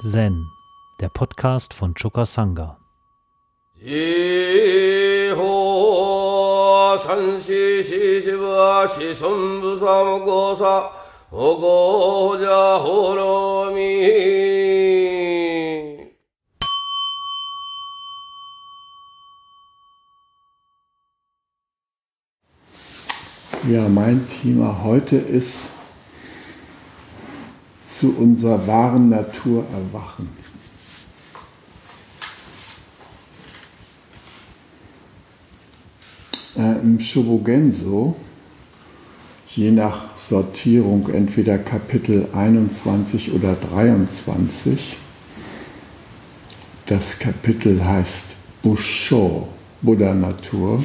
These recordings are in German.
Zen, der Podcast von Chukasanga. Ja, mein Thema heute ist zu unserer wahren Natur erwachen. Äh, Im Shobogenso, je nach Sortierung, entweder Kapitel 21 oder 23, das Kapitel heißt Busho, Buddha-Natur.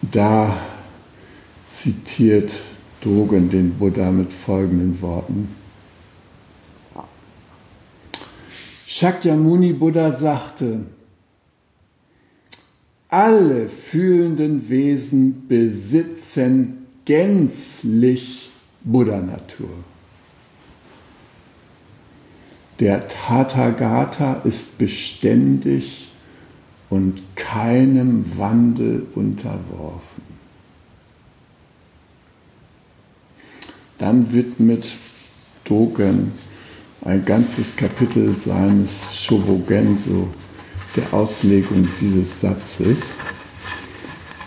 Da zitiert Dogen den Buddha mit folgenden Worten. Shakyamuni Buddha sagte, alle fühlenden Wesen besitzen gänzlich Buddha-Natur. Der Tathagata ist beständig und keinem Wandel unterworfen. Dann widmet Dogen ein ganzes Kapitel seines Shobogenso der Auslegung dieses Satzes,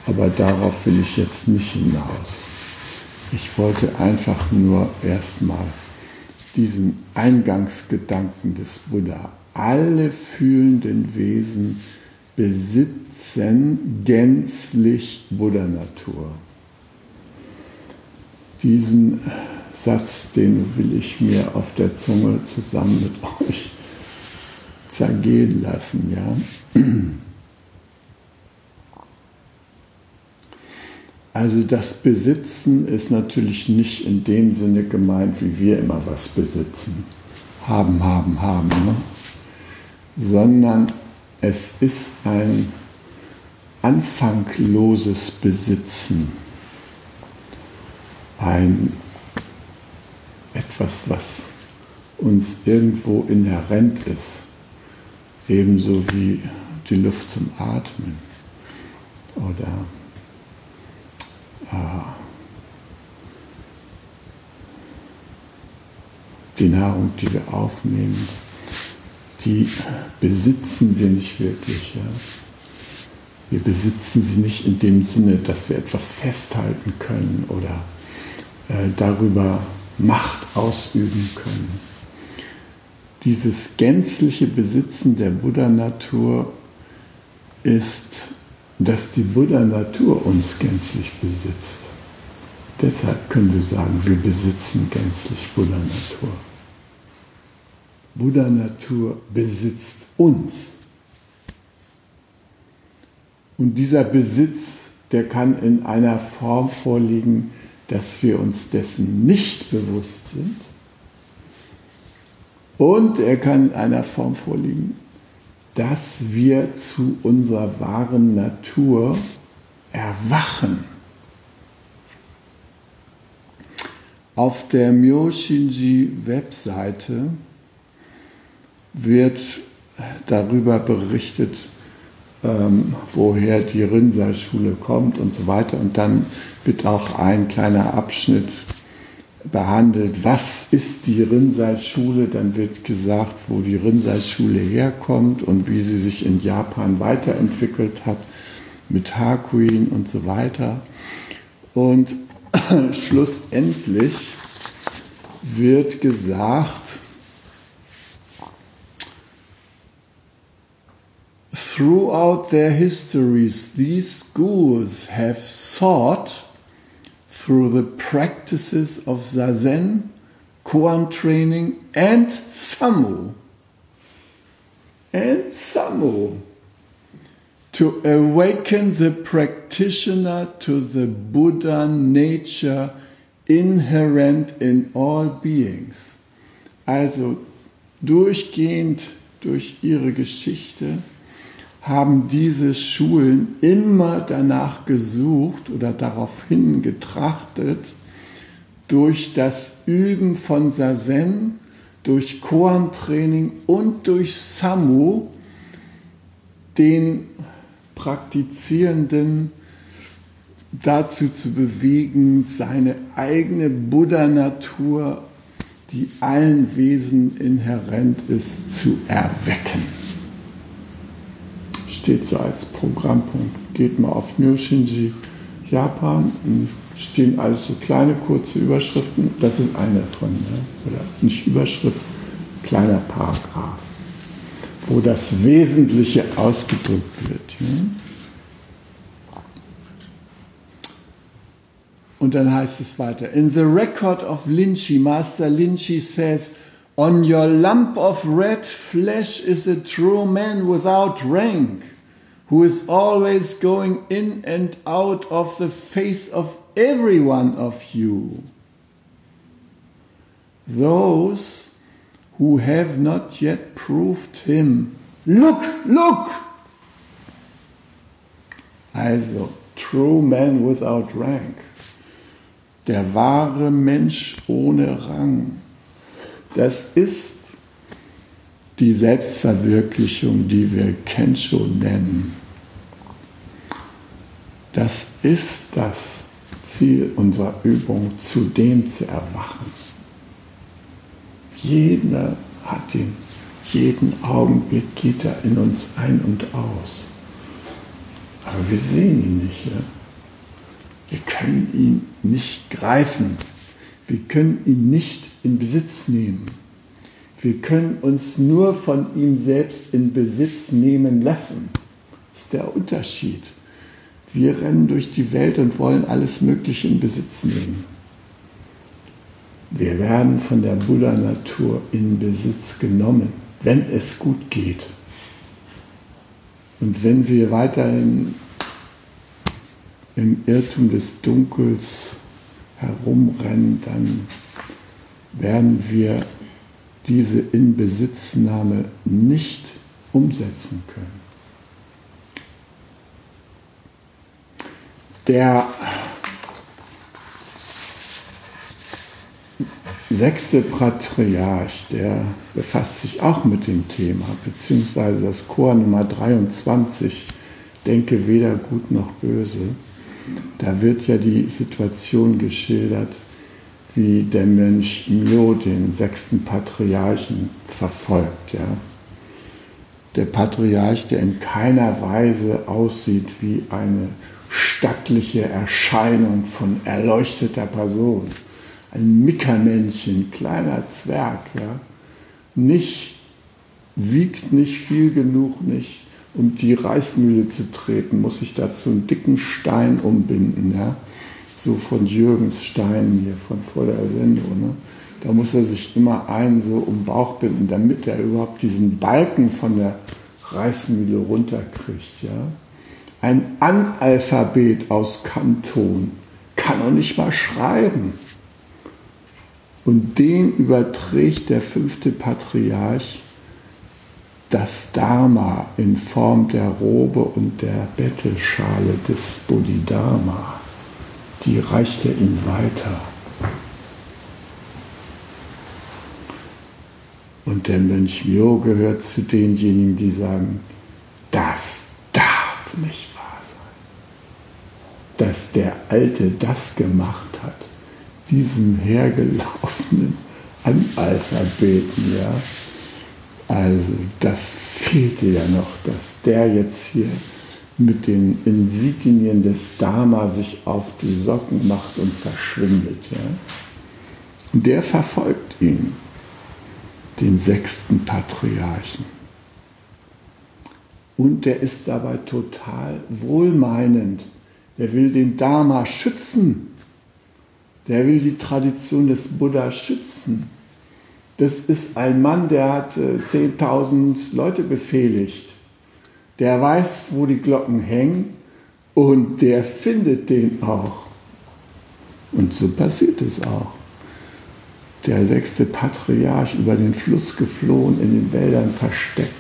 aber darauf will ich jetzt nicht hinaus. Ich wollte einfach nur erstmal diesen Eingangsgedanken des Buddha, alle fühlenden Wesen besitzen gänzlich Buddha-Natur. Diesen Satz, den will ich mir auf der Zunge zusammen mit euch zergehen lassen. Ja? Also das Besitzen ist natürlich nicht in dem Sinne gemeint, wie wir immer was besitzen. Haben, haben, haben. Ne? Sondern es ist ein anfangloses Besitzen. Ein etwas, was uns irgendwo inhärent ist ebenso wie die Luft zum Atmen oder äh, die Nahrung, die wir aufnehmen, die besitzen wir nicht wirklich. Ja? Wir besitzen sie nicht in dem Sinne, dass wir etwas festhalten können oder darüber Macht ausüben können dieses gänzliche Besitzen der Buddha-Natur ist, dass die Buddha-Natur uns gänzlich besitzt. Deshalb können wir sagen, wir besitzen gänzlich Buddha-Natur. Buddha-Natur besitzt uns. Und dieser Besitz, der kann in einer Form vorliegen, dass wir uns dessen nicht bewusst sind und er kann in einer Form vorliegen, dass wir zu unserer wahren Natur erwachen. Auf der Myoshinji-Webseite wird darüber berichtet, ähm, woher die Rinzai-Schule kommt und so weiter. Und dann wird auch ein kleiner Abschnitt behandelt, was ist die Rinzai-Schule, dann wird gesagt, wo die Rinzai-Schule herkommt und wie sie sich in Japan weiterentwickelt hat mit Hakuin und so weiter. Und schlussendlich wird gesagt, throughout their histories, these schools have sought through the practices of Zazen, Koan training, and Samu. And Samu. To awaken the practitioner to the Buddha nature inherent in all beings. Also durchgehend durch ihre Geschichte haben diese Schulen immer danach gesucht oder darauf hingetrachtet, durch das Üben von Sazen durch Koan-Training und durch Samu den Praktizierenden dazu zu bewegen, seine eigene Buddha-Natur, die allen Wesen inhärent ist, zu erwecken. Steht so als Programmpunkt. Geht mal auf Myoshinji Japan, stehen alles so kleine kurze Überschriften. Das ist eine davon, ne? oder nicht Überschrift, kleiner Paragraph, wo das Wesentliche ausgedrückt wird. Ja? Und dann heißt es weiter, in the record of Lynchy, Master Lynchy says, on your lump of red flesh is a true man without rank, who is always going in and out of the face of every one of you. Those who have not yet proved him, look, look! Also, true man without rank. der wahre Mensch ohne Rang. Das ist die Selbstverwirklichung, die wir Kensho nennen. Das ist das Ziel unserer Übung, zu dem zu erwachen. Jeder hat ihn, jeden Augenblick geht er in uns ein und aus. Aber wir sehen ihn nicht. Ja? Wir können ihn nicht greifen. Wir können ihn nicht in Besitz nehmen. Wir können uns nur von ihm selbst in Besitz nehmen lassen. Das ist der Unterschied. Wir rennen durch die Welt und wollen alles Mögliche in Besitz nehmen. Wir werden von der Buddha-Natur in Besitz genommen, wenn es gut geht. Und wenn wir weiterhin im Irrtum des Dunkels herumrennen, dann werden wir diese Inbesitznahme nicht umsetzen können. Der sechste Patriarch, der befasst sich auch mit dem Thema, beziehungsweise das Chor Nummer 23, denke weder gut noch böse da wird ja die Situation geschildert, wie der Mönch Mio den sechsten Patriarchen verfolgt. Ja? Der Patriarch, der in keiner Weise aussieht wie eine stattliche Erscheinung von erleuchteter Person. Ein Mickermännchen, kleiner Zwerg, ja? nicht, wiegt nicht viel genug, nicht um die Reismühle zu treten, muss ich dazu einen dicken Stein umbinden, ja? so von Jürgens Stein hier von vor der Sendung. Ne? Da muss er sich immer einen so um den Bauch binden, damit er überhaupt diesen Balken von der Reismühle runterkriegt. Ja? Ein Analphabet aus Kanton kann auch nicht mal schreiben. Und den überträgt der fünfte Patriarch das Dharma in Form der Robe und der Bettelschale des Bodhidharma, die reicht er ihm weiter. Und der Mönch Myo gehört zu denjenigen, die sagen, das darf nicht. Dass der Alte das gemacht hat, diesem hergelaufenen Analphabeten, ja, also das fehlte ja noch, dass der jetzt hier mit den Insignien des Dharma sich auf die Socken macht und verschwindet. Ja? Der verfolgt ihn, den sechsten Patriarchen. Und der ist dabei total wohlmeinend. Der will den Dharma schützen. Der will die Tradition des Buddha schützen. Das ist ein Mann, der hat 10.000 äh, Leute befehligt. Der weiß, wo die Glocken hängen und der findet den auch. Und so passiert es auch. Der sechste Patriarch über den Fluss geflohen, in den Wäldern versteckt.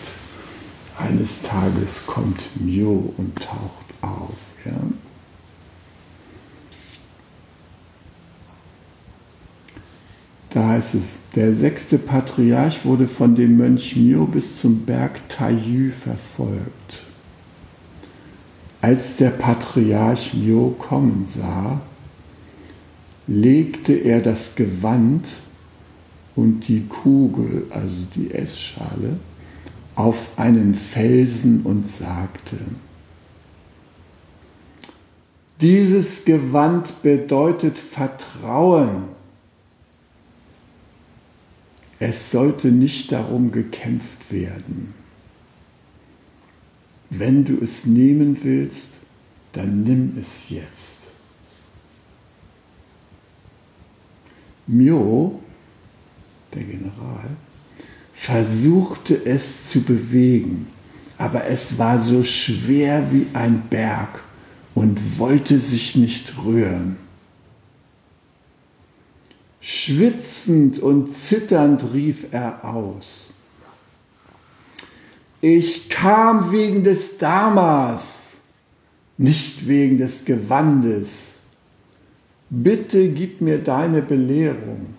Eines Tages kommt Mio und taucht auf. Ja? Da heißt es, der sechste Patriarch wurde von dem Mönch Myo bis zum Berg Taiyü verfolgt. Als der Patriarch Myo kommen sah, legte er das Gewand und die Kugel, also die Essschale, auf einen Felsen und sagte, dieses Gewand bedeutet Vertrauen. Es sollte nicht darum gekämpft werden. Wenn du es nehmen willst, dann nimm es jetzt. Myo, der General, versuchte es zu bewegen, aber es war so schwer wie ein Berg und wollte sich nicht rühren. Schwitzend und zitternd rief er aus. Ich kam wegen des Damas, nicht wegen des Gewandes. Bitte gib mir deine Belehrung.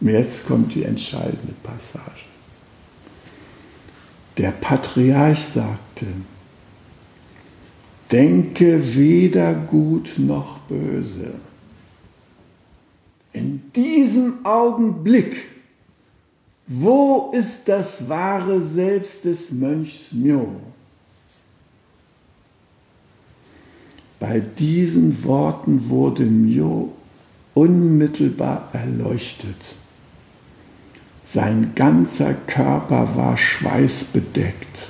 Jetzt kommt die entscheidende Passage. Der Patriarch sagte, denke weder gut noch böse. In diesem Augenblick, wo ist das wahre Selbst des Mönchs Myo? Bei diesen Worten wurde Myo unmittelbar erleuchtet. Sein ganzer Körper war schweißbedeckt.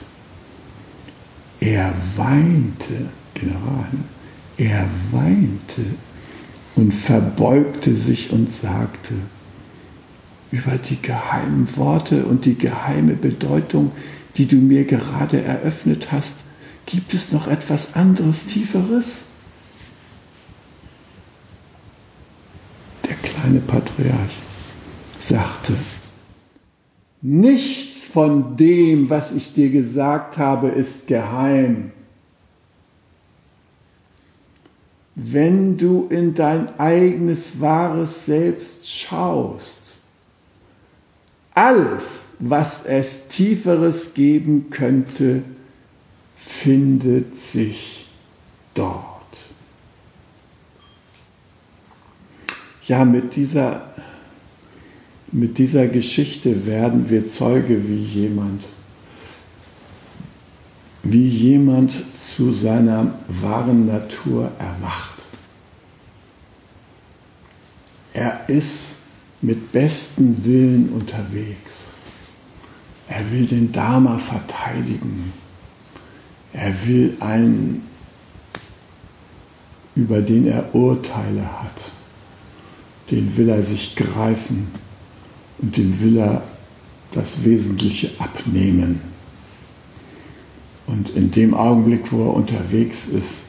Er weinte, General, er weinte und verbeugte sich und sagte, über die geheimen Worte und die geheime Bedeutung, die du mir gerade eröffnet hast, gibt es noch etwas anderes, tieferes? Der kleine Patriarch sagte, nichts von dem, was ich dir gesagt habe, ist geheim. Wenn du in dein eigenes wahres Selbst schaust, alles, was es tieferes geben könnte, findet sich dort. Ja, mit dieser, mit dieser Geschichte werden wir Zeuge, wie jemand, wie jemand zu seiner wahren Natur erwacht. Er ist mit bestem Willen unterwegs. Er will den Dharma verteidigen. Er will einen, über den er Urteile hat, den will er sich greifen und dem will er das Wesentliche abnehmen. Und in dem Augenblick, wo er unterwegs ist,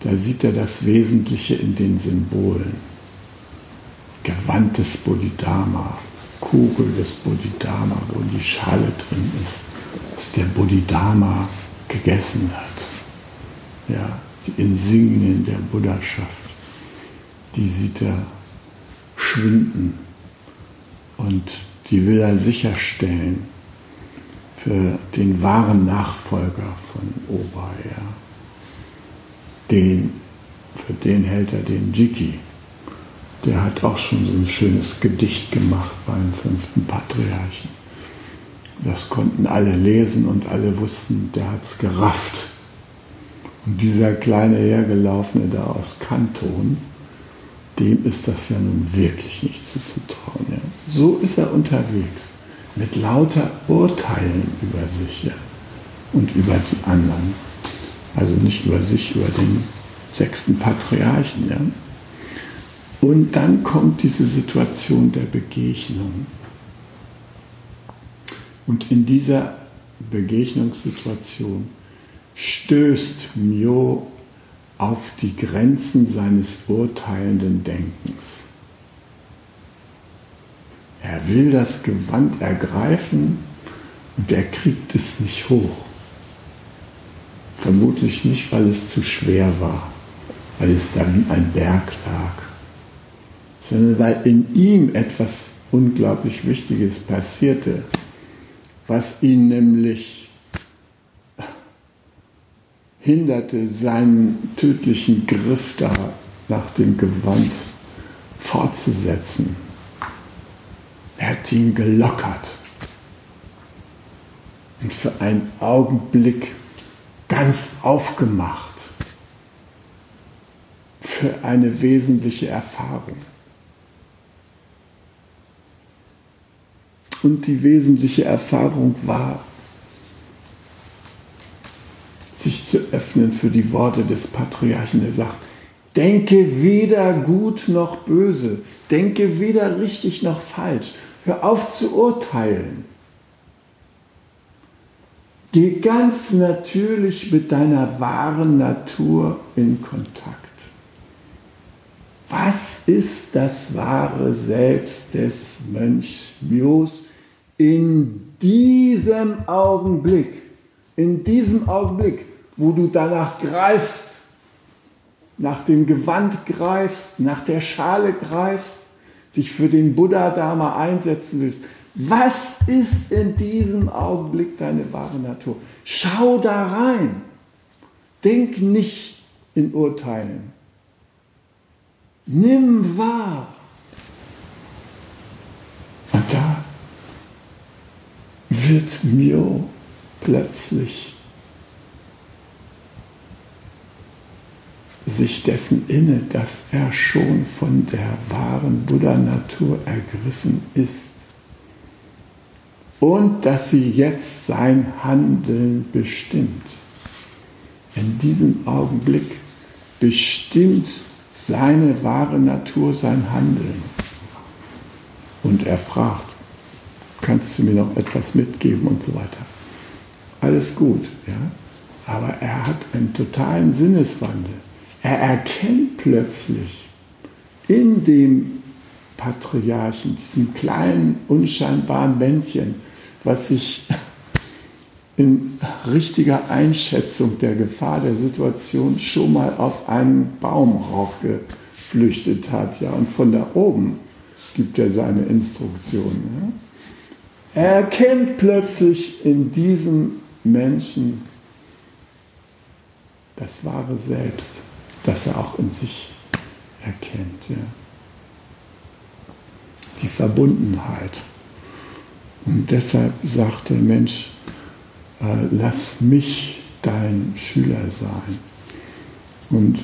da sieht er das Wesentliche in den Symbolen. Gewand des Bodhidharma, Kugel des Bodhidharma, wo die Schale drin ist, was der Bodhidharma gegessen hat. Ja, die Insignien der Buddhaschaft, die sieht er schwinden und die will er sicherstellen für den wahren Nachfolger von Oba. Ja. Den, für den hält er den Jiki. Der hat auch schon so ein schönes Gedicht gemacht beim fünften Patriarchen. Das konnten alle lesen und alle wussten, der hat es gerafft. Und dieser kleine Hergelaufene da aus Kanton, dem ist das ja nun wirklich nicht zuzutrauen. Ja. So ist er unterwegs, mit lauter Urteilen über sich ja, und über die anderen. Also nicht über sich, über den sechsten Patriarchen. Ja. Und dann kommt diese Situation der Begegnung. Und in dieser Begegnungssituation stößt Myo auf die Grenzen seines urteilenden Denkens. Er will das Gewand ergreifen und er kriegt es nicht hoch. Vermutlich nicht, weil es zu schwer war, weil es da wie ein Berg lag. sondern weil in ihm etwas unglaublich Wichtiges passierte, was ihn nämlich hinderte, seinen tödlichen Griff da nach dem Gewand fortzusetzen. Er hat ihn gelockert und für einen Augenblick ganz aufgemacht für eine wesentliche Erfahrung. Und die wesentliche Erfahrung war, sich zu öffnen für die Worte des Patriarchen, der sagt, denke weder gut noch böse, denke weder richtig noch falsch, hör auf zu urteilen. Geh ganz natürlich mit deiner wahren Natur in Kontakt. Was ist das wahre Selbst des Mönchs Mios in diesem Augenblick? In diesem Augenblick, wo du danach greifst, nach dem Gewand greifst, nach der Schale greifst, dich für den Buddha-Dharma einsetzen willst. Was ist in diesem Augenblick deine wahre Natur? Schau da rein. Denk nicht in Urteilen. Nimm wahr. Und da wird Mio plötzlich sich dessen inne, dass er schon von der wahren Buddha-Natur ergriffen ist und dass sie jetzt sein Handeln bestimmt. In diesem Augenblick bestimmt seine wahre Natur sein Handeln. Und er fragt, kannst du mir noch etwas mitgeben und so weiter. Alles gut, ja. Aber er hat einen totalen Sinneswandel. Er erkennt plötzlich in dem Patriarchen, diesem kleinen, unscheinbaren Männchen, was sich in richtiger Einschätzung der Gefahr der Situation schon mal auf einen Baum raufgeflüchtet hat. Ja, und von da oben gibt er seine Instruktionen. Ja. Er erkennt plötzlich in diesem Menschen das wahre Selbst das er auch in sich erkennt. Ja. Die Verbundenheit. Und deshalb sagt der Mensch, äh, lass mich dein Schüler sein. Und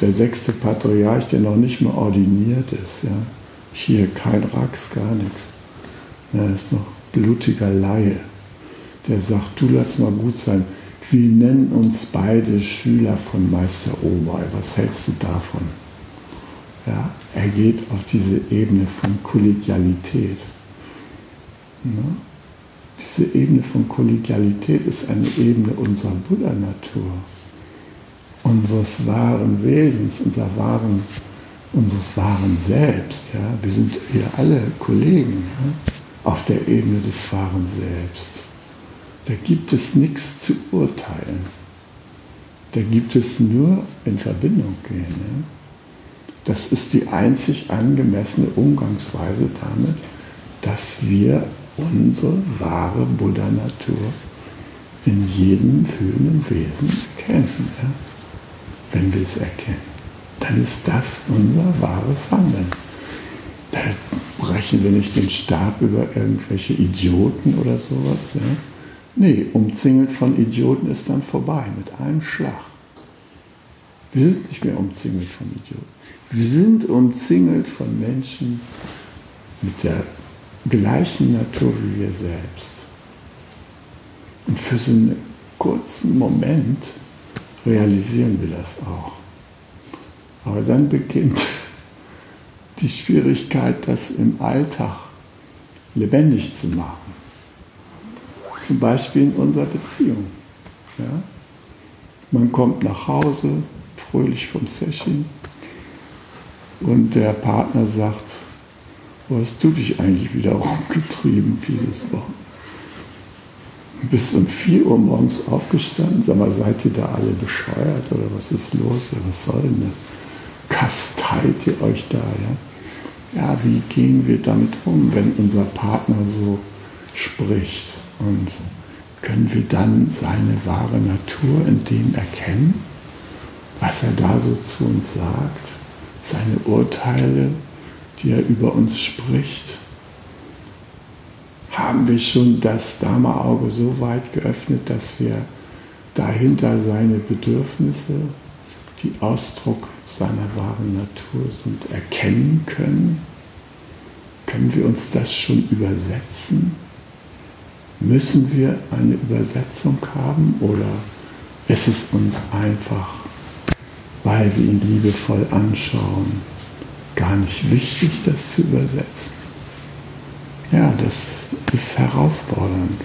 der sechste Patriarch, der noch nicht mal ordiniert ist, ja, hier kein Rax, gar nichts. Er ist noch blutiger Laie. Der sagt, du lass mal gut sein wir nennen uns beide Schüler von Meister Obei. Was hältst du davon? Ja, er geht auf diese Ebene von Kollegialität. Ja, diese Ebene von Kollegialität ist eine Ebene unserer Buddha-Natur, unseres wahren Wesens, unserer wahren, unseres wahren Selbst. Ja. Wir sind hier alle Kollegen ja, auf der Ebene des wahren Selbst. Da gibt es nichts zu urteilen. Da gibt es nur in Verbindung gehen. Ja? Das ist die einzig angemessene Umgangsweise damit, dass wir unsere wahre Buddha-Natur in jedem fühlenden Wesen erkennen. Ja? Wenn wir es erkennen, dann ist das unser wahres Handeln. Da brechen wir nicht den Stab über irgendwelche Idioten oder sowas. Ja? Nee, umzingelt von Idioten ist dann vorbei mit einem Schlag. Wir sind nicht mehr umzingelt von Idioten. Wir sind umzingelt von Menschen mit der gleichen Natur wie wir selbst. Und für so einen kurzen Moment realisieren wir das auch. Aber dann beginnt die Schwierigkeit, das im Alltag lebendig zu machen. Zum Beispiel in unserer Beziehung. Ja? Man kommt nach Hause, fröhlich vom Session, und der Partner sagt, wo hast du dich eigentlich wieder rumgetrieben dieses Wochenende? Bist um 4 Uhr morgens aufgestanden, sag mal, seid ihr da alle bescheuert oder was ist los? Ja, was soll denn das? Kasteit ihr euch da, ja? ja, wie gehen wir damit um, wenn unser Partner so spricht? Und können wir dann seine wahre Natur in dem erkennen, was er da so zu uns sagt, seine Urteile, die er über uns spricht? Haben wir schon das Dharma-Auge so weit geöffnet, dass wir dahinter seine Bedürfnisse, die Ausdruck seiner wahren Natur sind, erkennen können? Können wir uns das schon übersetzen? Müssen wir eine Übersetzung haben oder ist es uns einfach, weil wir ihn liebevoll anschauen, gar nicht wichtig, das zu übersetzen? Ja, das ist herausfordernd.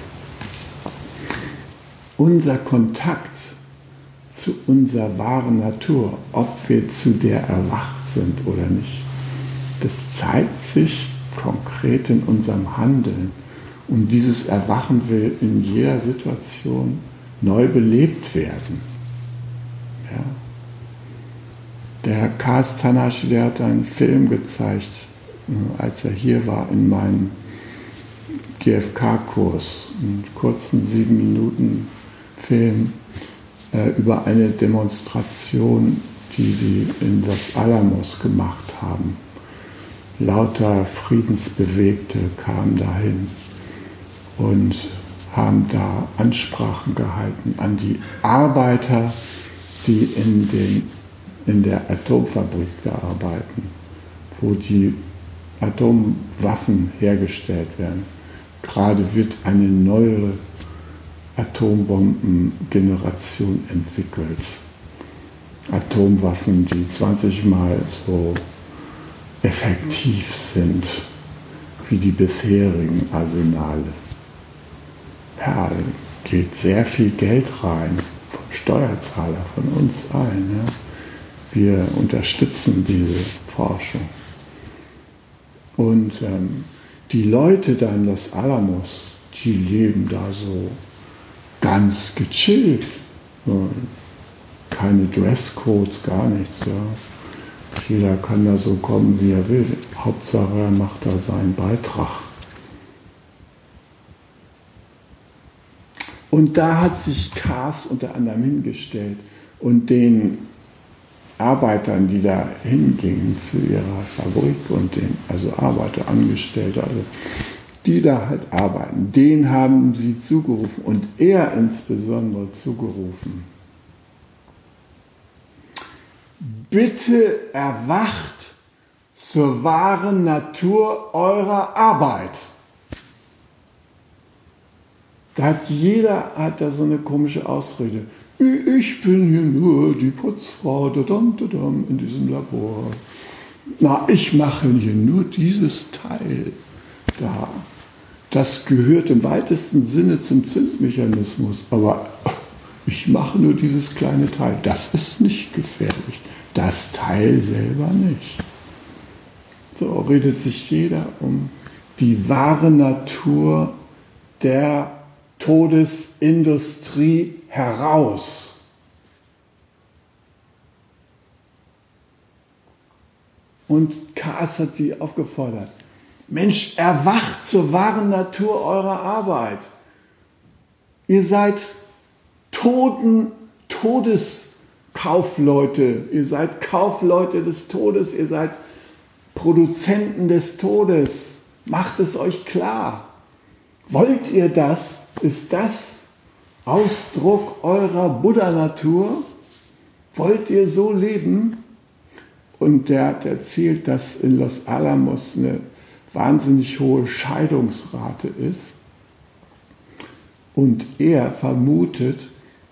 Unser Kontakt zu unserer wahren Natur, ob wir zu der erwacht sind oder nicht, das zeigt sich konkret in unserem Handeln. Und dieses Erwachen will in jeder Situation neu belebt werden. Ja. Der Kars Tanashi, der hat einen Film gezeigt, äh, als er hier war in meinem GFK-Kurs, einen kurzen sieben Minuten Film äh, über eine Demonstration, die sie in Los Alamos gemacht haben. Lauter Friedensbewegte kamen dahin und haben da Ansprachen gehalten an die Arbeiter, die in, den, in der Atomfabrik da arbeiten, wo die Atomwaffen hergestellt werden. Gerade wird eine neue Atombombengeneration entwickelt. Atomwaffen, die 20 Mal so effektiv sind wie die bisherigen Arsenale. Ja, geht sehr viel Geld rein vom Steuerzahler, von uns allen. Ja. Wir unterstützen diese Forschung. Und ähm, die Leute da in Los Alamos, die leben da so ganz gechillt. Keine Dresscodes, gar nichts. Ja. Jeder kann da so kommen, wie er will. Hauptsache, er macht da seinen Beitrag. Und da hat sich Kars unter anderem hingestellt und den Arbeitern, die da hingingen zu ihrer Fabrik und den, also Arbeiter, Angestellte, also die da halt arbeiten, den haben sie zugerufen und er insbesondere zugerufen. Bitte erwacht zur wahren Natur eurer Arbeit. Da hat jeder hat da so eine komische Ausrede. Ich bin hier nur die Putzfrau dadam, dadam, in diesem Labor. Na, ich mache hier nur dieses Teil da. Das gehört im weitesten Sinne zum Zündmechanismus, aber ich mache nur dieses kleine Teil. Das ist nicht gefährlich. Das Teil selber nicht. So redet sich jeder um die wahre Natur der Todesindustrie heraus. Und Kaas hat sie aufgefordert, Mensch, erwacht zur wahren Natur eurer Arbeit. Ihr seid Toten, Todeskaufleute. Ihr seid Kaufleute des Todes. Ihr seid Produzenten des Todes. Macht es euch klar. Wollt ihr das? Ist das Ausdruck eurer Buddha-Natur? Wollt ihr so leben? Und der hat erzählt, dass in Los Alamos eine wahnsinnig hohe Scheidungsrate ist. Und er vermutet,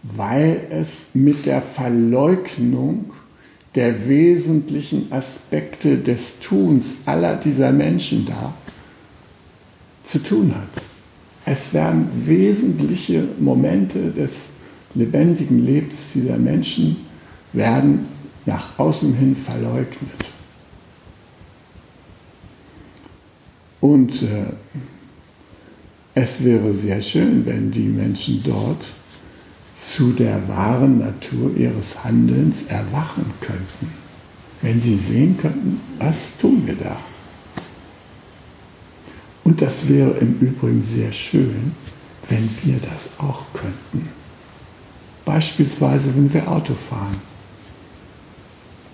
weil es mit der Verleugnung der wesentlichen Aspekte des Tuns aller dieser Menschen da zu tun hat. Es werden wesentliche Momente des lebendigen Lebens dieser Menschen werden nach außen hin verleugnet. Und äh, es wäre sehr schön, wenn die Menschen dort zu der wahren Natur ihres Handelns erwachen könnten. Wenn sie sehen könnten, was tun wir da? Und das wäre im Übrigen sehr schön, wenn wir das auch könnten. Beispielsweise, wenn wir Auto fahren.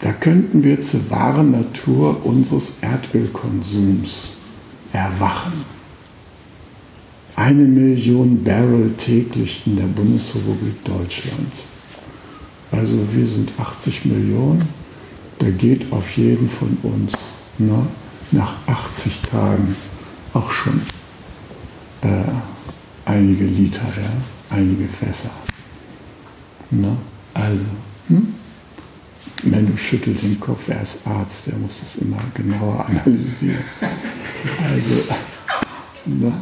Da könnten wir zur wahren Natur unseres Erdölkonsums erwachen. Eine Million Barrel täglich in der Bundesrepublik Deutschland. Also wir sind 80 Millionen. Da geht auf jeden von uns ne, nach 80 Tagen auch schon äh, einige Liter, ja, einige Fässer. Ne? Also, hm? Menno schüttelt den Kopf, er ist Arzt, der muss das immer genauer analysieren. Also, ne?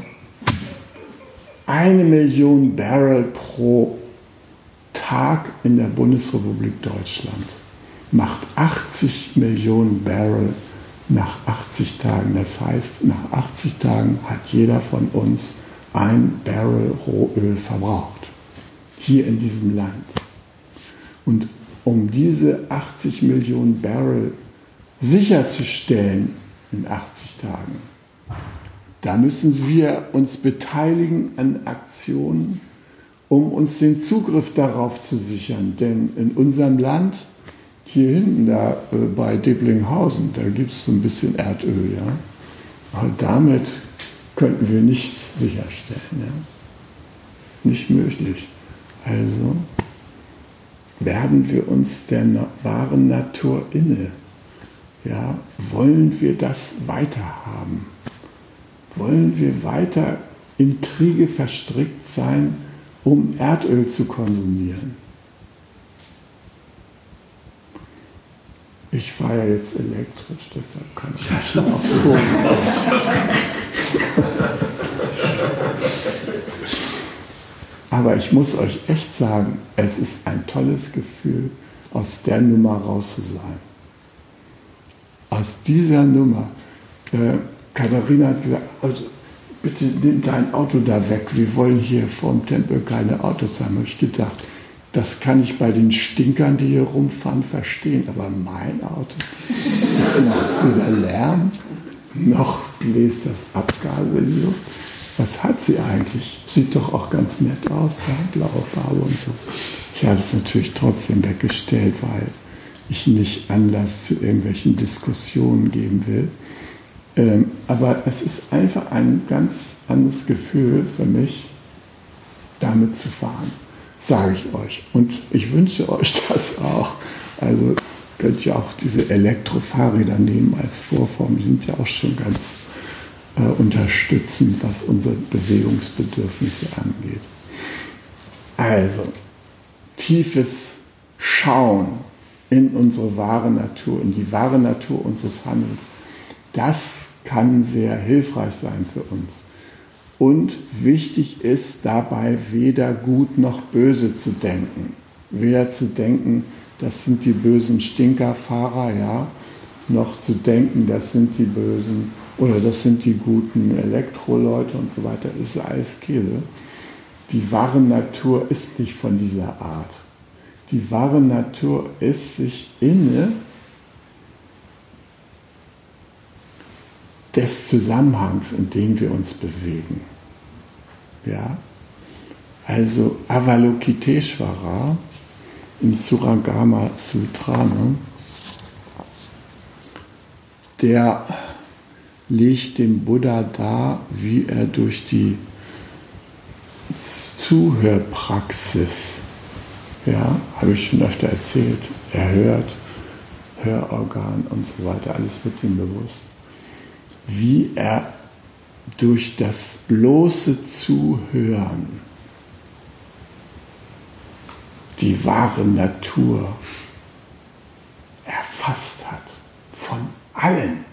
eine Million Barrel pro Tag in der Bundesrepublik Deutschland macht 80 Millionen Barrel nach 80 Tagen. Das heißt, nach 80 Tagen hat jeder von uns ein Barrel Rohöl verbraucht. Hier in diesem Land. Und um diese 80 Millionen Barrel sicherzustellen in 80 Tagen, da müssen wir uns beteiligen an Aktionen, um uns den Zugriff darauf zu sichern. Denn in unserem Land, hier hinten da äh, bei Deblinghausen, da gibt es so ein bisschen Erdöl, ja. Aber damit könnten wir nichts sicherstellen. Ja? Nicht möglich. Also werden wir uns der wahren Natur inne. Ja, wollen wir das weiterhaben? Wollen wir weiter in Kriege verstrickt sein, um Erdöl zu konsumieren? Ich fahre ja jetzt elektrisch, deshalb kann ich nicht auf so Aber ich muss euch echt sagen, es ist ein tolles Gefühl, aus der Nummer raus zu sein. Aus dieser Nummer. Äh, Katharina hat gesagt, also, bitte nimm dein Auto da weg. Wir wollen hier vorm Tempel keine Autos haben. Habe ich gedacht, das kann ich bei den Stinkern, die hier rumfahren, verstehen. Aber mein Auto, das macht weder Lärm, noch bläst das Abgase in die Luft was hat sie eigentlich? Sieht doch auch ganz nett aus, ja? blaue Farbe und so. Ich habe es natürlich trotzdem weggestellt, weil ich nicht Anlass zu irgendwelchen Diskussionen geben will. Ähm, aber es ist einfach ein ganz anderes Gefühl für mich, damit zu fahren, sage ich euch. Und ich wünsche euch das auch. Also könnt ihr auch diese Elektrofahrräder nehmen als Vorform. Die sind ja auch schon ganz äh, unterstützen, was unsere Bewegungsbedürfnisse angeht. Also, tiefes Schauen in unsere wahre Natur, in die wahre Natur unseres Handelns, das kann sehr hilfreich sein für uns. Und wichtig ist dabei weder gut noch böse zu denken. Weder zu denken, das sind die bösen Stinkerfahrer, ja, noch zu denken, das sind die bösen oder das sind die guten Elektroleute und so weiter, ist alles Käse. Die wahre Natur ist nicht von dieser Art. Die wahre Natur ist sich inne des Zusammenhangs, in dem wir uns bewegen. Ja? Also Avalokiteshvara im Suragama Sutra, ne? der legt dem Buddha dar, wie er durch die Zuhörpraxis, ja, habe ich schon öfter erzählt, er hört, Hörorgan und so weiter, alles wird ihm bewusst, wie er durch das bloße Zuhören die wahre Natur erfasst hat von allen,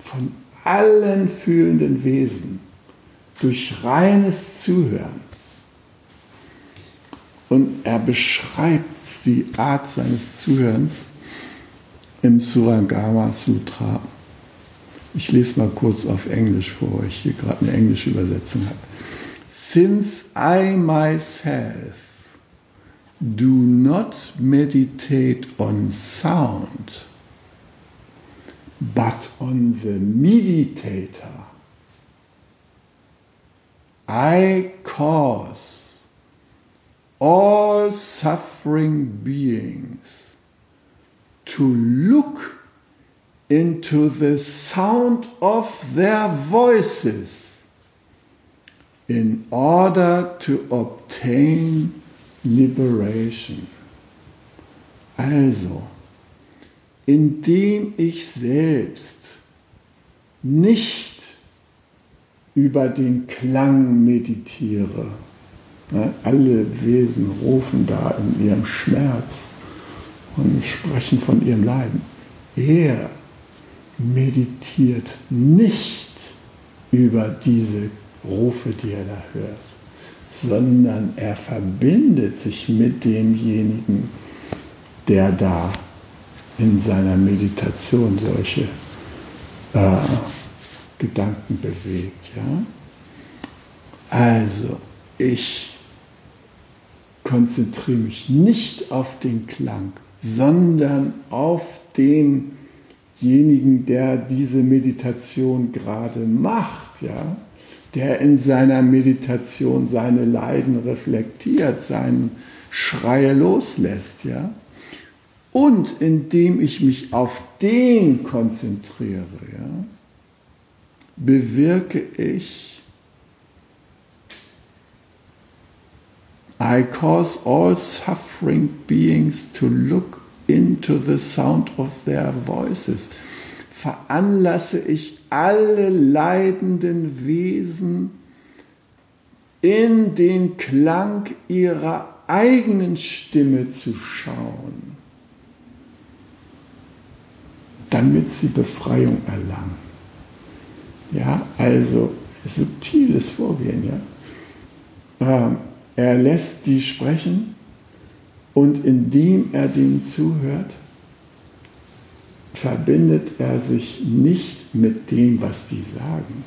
von allen fühlenden Wesen durch reines Zuhören. Und er beschreibt die Art seines Zuhörens im Surangama Sutra. Ich lese mal kurz auf Englisch vor, weil ich hier gerade eine englische Übersetzung habe. Since I myself do not meditate on sound, but on the meditator I cause all suffering beings to look into the sound of their voices in order to obtain liberation. Also, indem ich selbst nicht über den Klang meditiere. alle Wesen rufen da in ihrem Schmerz und sprechen von ihrem Leiden. Er meditiert nicht über diese Rufe, die er da hört, sondern er verbindet sich mit demjenigen, der da in seiner Meditation solche äh, Gedanken bewegt. Ja? Also, ich konzentriere mich nicht auf den Klang, sondern auf denjenigen, der diese Meditation gerade macht, ja? der in seiner Meditation seine Leiden reflektiert, seinen Schreie loslässt. Ja? Und indem ich mich auf den konzentriere, ja, bewirke ich, I cause all suffering beings to look into the sound of their voices. Veranlasse ich alle leidenden Wesen in den Klang ihrer eigenen Stimme zu schauen damit sie Befreiung erlangen. Ja, also subtiles Vorgehen. Ja. Ähm, er lässt die sprechen und indem er dem zuhört, verbindet er sich nicht mit dem, was die sagen,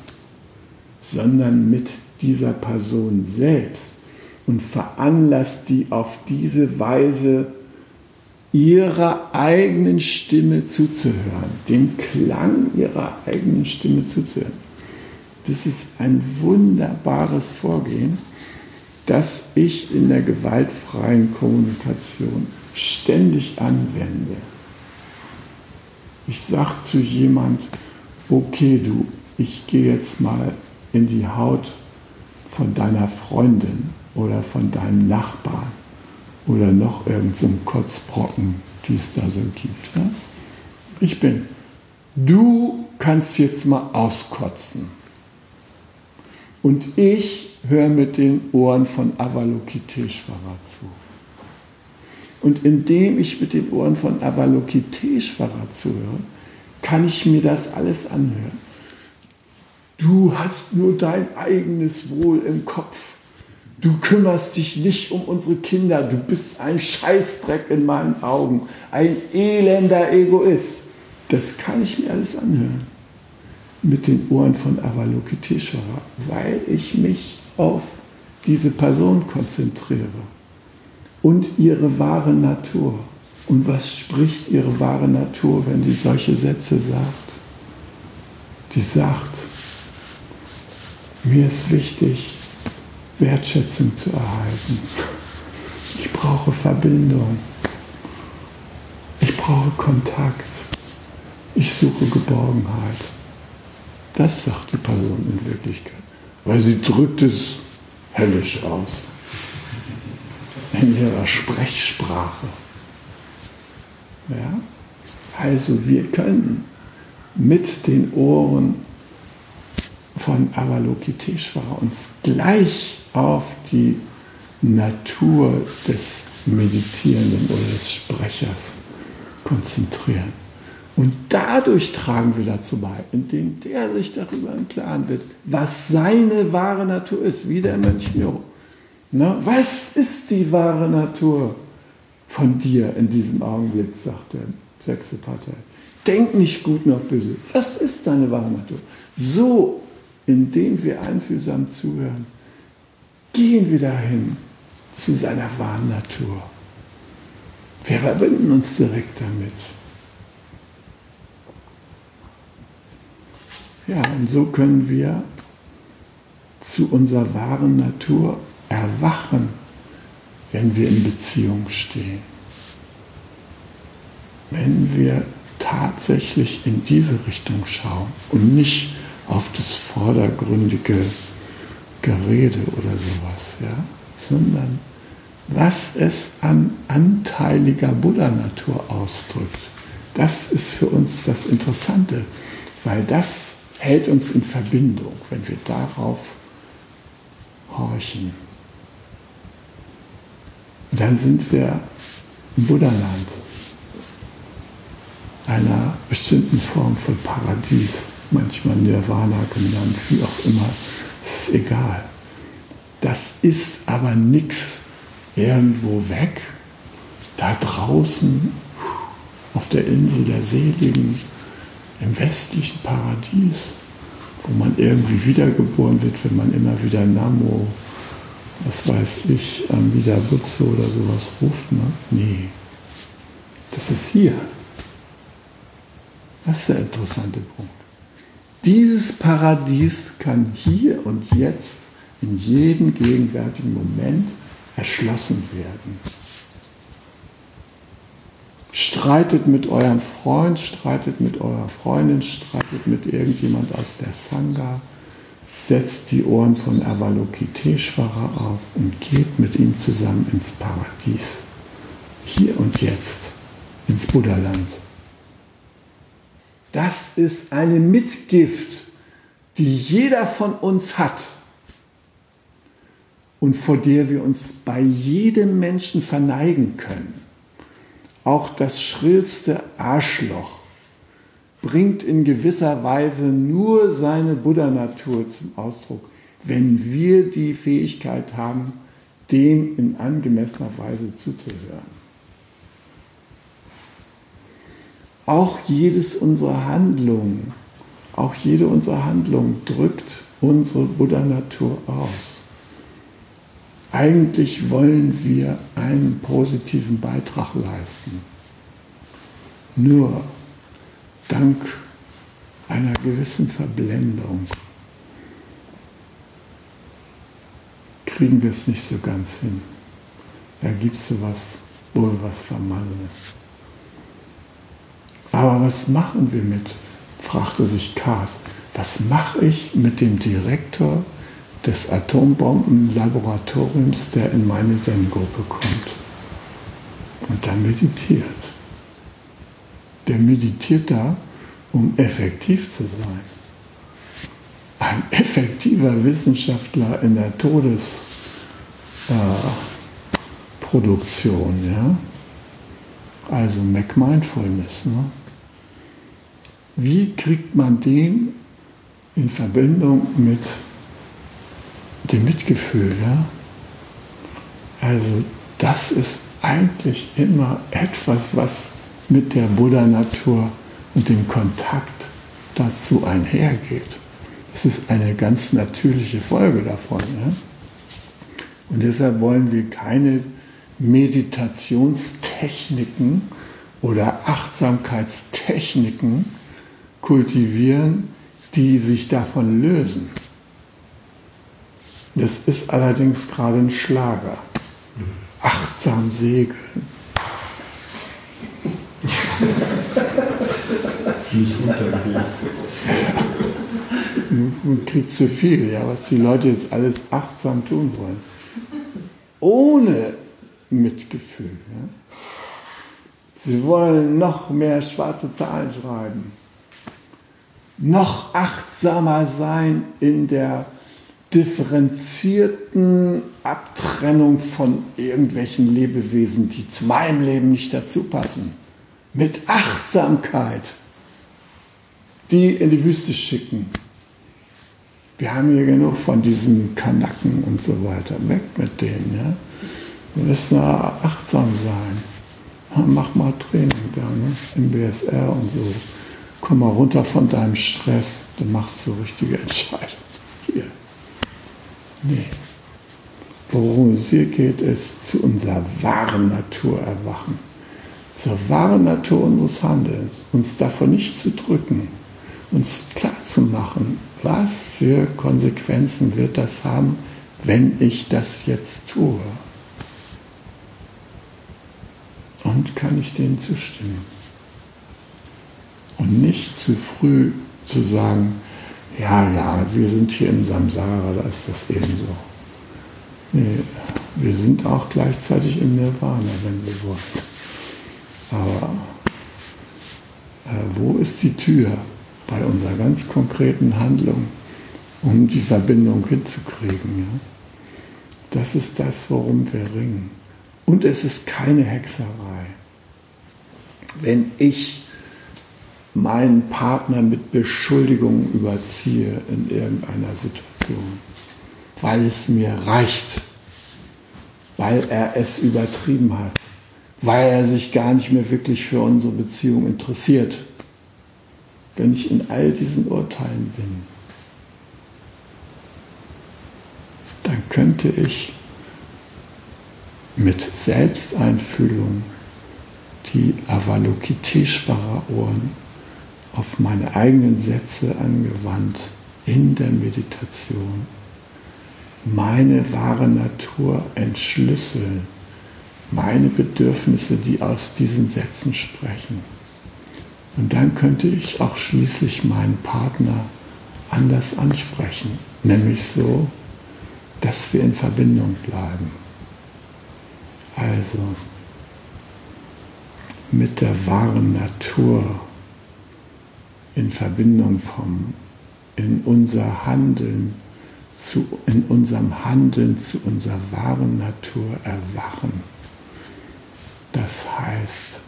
sondern mit dieser Person selbst und veranlasst die auf diese Weise ihrer eigenen Stimme zuzuhören, dem Klang ihrer eigenen Stimme zuzuhören. Das ist ein wunderbares Vorgehen, das ich in der gewaltfreien Kommunikation ständig anwende. Ich sage zu jemand, okay du, ich gehe jetzt mal in die Haut von deiner Freundin oder von deinem Nachbarn oder noch irgendein so Kotzbrocken, die es da so gibt. Ja? Ich bin. Du kannst jetzt mal auskotzen. Und ich höre mit den Ohren von Avalokiteshvara zu. Und indem ich mit den Ohren von Avalokiteshvara zuhöre, kann ich mir das alles anhören. Du hast nur dein eigenes Wohl im Kopf. Du kümmerst dich nicht um unsere Kinder. Du bist ein Scheißdreck in meinen Augen. Ein elender Egoist. Das kann ich mir alles anhören. Mit den Ohren von Avalokiteshvara, weil ich mich auf diese Person konzentriere und ihre wahre Natur. Und was spricht ihre wahre Natur, wenn sie solche Sätze sagt? Die sagt, mir ist wichtig, Wertschätzung zu erhalten. Ich brauche Verbindung. Ich brauche Kontakt. Ich suche Geborgenheit. Das sagt die Person in Wirklichkeit. Weil sie drückt es höllisch aus. In ihrer Sprechsprache. Ja? Also wir können mit den Ohren von Avalokiteshvara uns gleich auf die Natur des Meditierenden oder des Sprechers konzentrieren. Und dadurch tragen wir dazu bei, indem der sich darüber im Klaren wird, was seine wahre Natur ist, wie der Mönch Miro. Na, was ist die wahre Natur von dir in diesem Augenblick, sagt der sechste Partei. Denk nicht gut noch böse. Was ist deine wahre Natur? So, indem wir einfühlsam zuhören, gehen wir dahin zu seiner wahren Natur. Wir verbinden uns direkt damit. Ja, und so können wir zu unserer wahren Natur erwachen, wenn wir in Beziehung stehen. Wenn wir tatsächlich in diese Richtung schauen und nicht auf das vordergründige Gerede oder sowas, ja, sondern was es an anteiliger Buddha-Natur ausdrückt. Das ist für uns das Interessante, weil das hält uns in Verbindung, wenn wir darauf horchen. Und dann sind wir im Buddha-Land, einer bestimmten Form von Paradies, manchmal Nirvana genannt, wie auch immer, es ist egal. Das ist aber nichts irgendwo weg, da draußen auf der Insel der Seligen, im westlichen Paradies, wo man irgendwie wiedergeboren wird, wenn man immer wieder Namo, was weiß ich, wieder Butze oder sowas ruft. Ne? Nee, das ist hier. Das ist der interessante Punkt. Dieses Paradies kann hier und jetzt in jedem gegenwärtigen Moment erschlossen werden. Streitet mit eurem Freund, streitet mit eurer Freundin, streitet mit irgendjemand aus der Sangha, setzt die Ohren von Avalokiteshvara auf und geht mit ihm zusammen ins Paradies. Hier und jetzt, ins Buddhaland. Das ist eine Mitgift, die jeder von uns hat und vor der wir uns bei jedem Menschen verneigen können. Auch das schrillste Arschloch bringt in gewisser Weise nur seine Buddha-Natur zum Ausdruck, wenn wir die Fähigkeit haben, dem in angemessener Weise zuzuhören. Auch jedes unserer Handlungen, auch jede unserer Handlungen drückt unsere Buddha-Natur aus. Eigentlich wollen wir einen positiven Beitrag leisten. Nur dank einer gewissen Verblendung kriegen wir es nicht so ganz hin. Da gibt es sowas, wo wir was vermasseln. Aber was machen wir mit, fragte sich Kars, was mache ich mit dem Direktor des Atombombenlaboratoriums, der in meine Zen-Gruppe kommt und dann meditiert. Der meditiert da, um effektiv zu sein. Ein effektiver Wissenschaftler in der Todesproduktion, äh, ja. Also Mac Mindfulness. Ne? Wie kriegt man den in Verbindung mit dem Mitgefühl, ja? Also das ist eigentlich immer etwas, was mit der Buddha-Natur und dem Kontakt dazu einhergeht. Das ist eine ganz natürliche Folge davon. Ja? Und deshalb wollen wir keine Meditationstechniken oder Achtsamkeitstechniken kultivieren, die sich davon lösen. Das ist allerdings gerade ein Schlager. Achtsam segeln. Nicht untergehen. Man kriegt zu viel, ja, was die Leute jetzt alles achtsam tun wollen. Ohne Mitgefühl. Ja. Sie wollen noch mehr schwarze Zahlen schreiben. Noch achtsamer sein in der differenzierten Abtrennung von irgendwelchen Lebewesen, die zu meinem Leben nicht dazu passen. Mit Achtsamkeit die in die Wüste schicken. Wir haben hier genug von diesen Kanacken und so weiter. Weg mit denen. Ja? Wir müssen achtsam sein. Mach mal Training da, ne? im BSR und so. Komm mal runter von deinem Stress, du machst so richtige Entscheidungen. Nee. Worum es hier geht, ist zu unserer wahren Natur erwachen. Zur wahren Natur unseres Handelns. Uns davon nicht zu drücken. uns klar zu machen, was für Konsequenzen wird das haben, wenn ich das jetzt tue. Und kann ich denen zustimmen? Und nicht zu früh zu sagen, ja, ja, wir sind hier im Samsara, da ist das eben so. Wir sind auch gleichzeitig im Nirvana, wenn wir wollen. Aber äh, wo ist die Tür bei unserer ganz konkreten Handlung, um die Verbindung hinzukriegen? Ja? Das ist das, worum wir ringen. Und es ist keine Hexerei. Wenn ich meinen Partner mit Beschuldigungen überziehe in irgendeiner Situation, weil es mir reicht, weil er es übertrieben hat, weil er sich gar nicht mehr wirklich für unsere Beziehung interessiert, wenn ich in all diesen Urteilen bin, dann könnte ich mit Selbsteinfühlung die Avalokiteshvara-Ohren auf meine eigenen Sätze angewandt in der Meditation meine wahre Natur entschlüsseln, meine Bedürfnisse, die aus diesen Sätzen sprechen. Und dann könnte ich auch schließlich meinen Partner anders ansprechen, nämlich so, dass wir in Verbindung bleiben. Also mit der wahren Natur in Verbindung kommen, in unser Handeln, zu, in unserem Handeln zu unserer wahren Natur erwachen. Das heißt,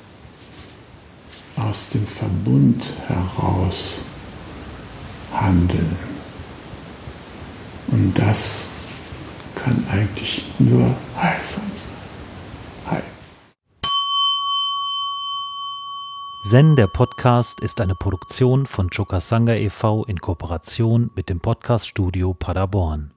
aus dem Verbund heraus handeln. Und das kann eigentlich nur heilsam sein. Zen, der Podcast, ist eine Produktion von Chokasanga e.V. in Kooperation mit dem Podcaststudio Paderborn.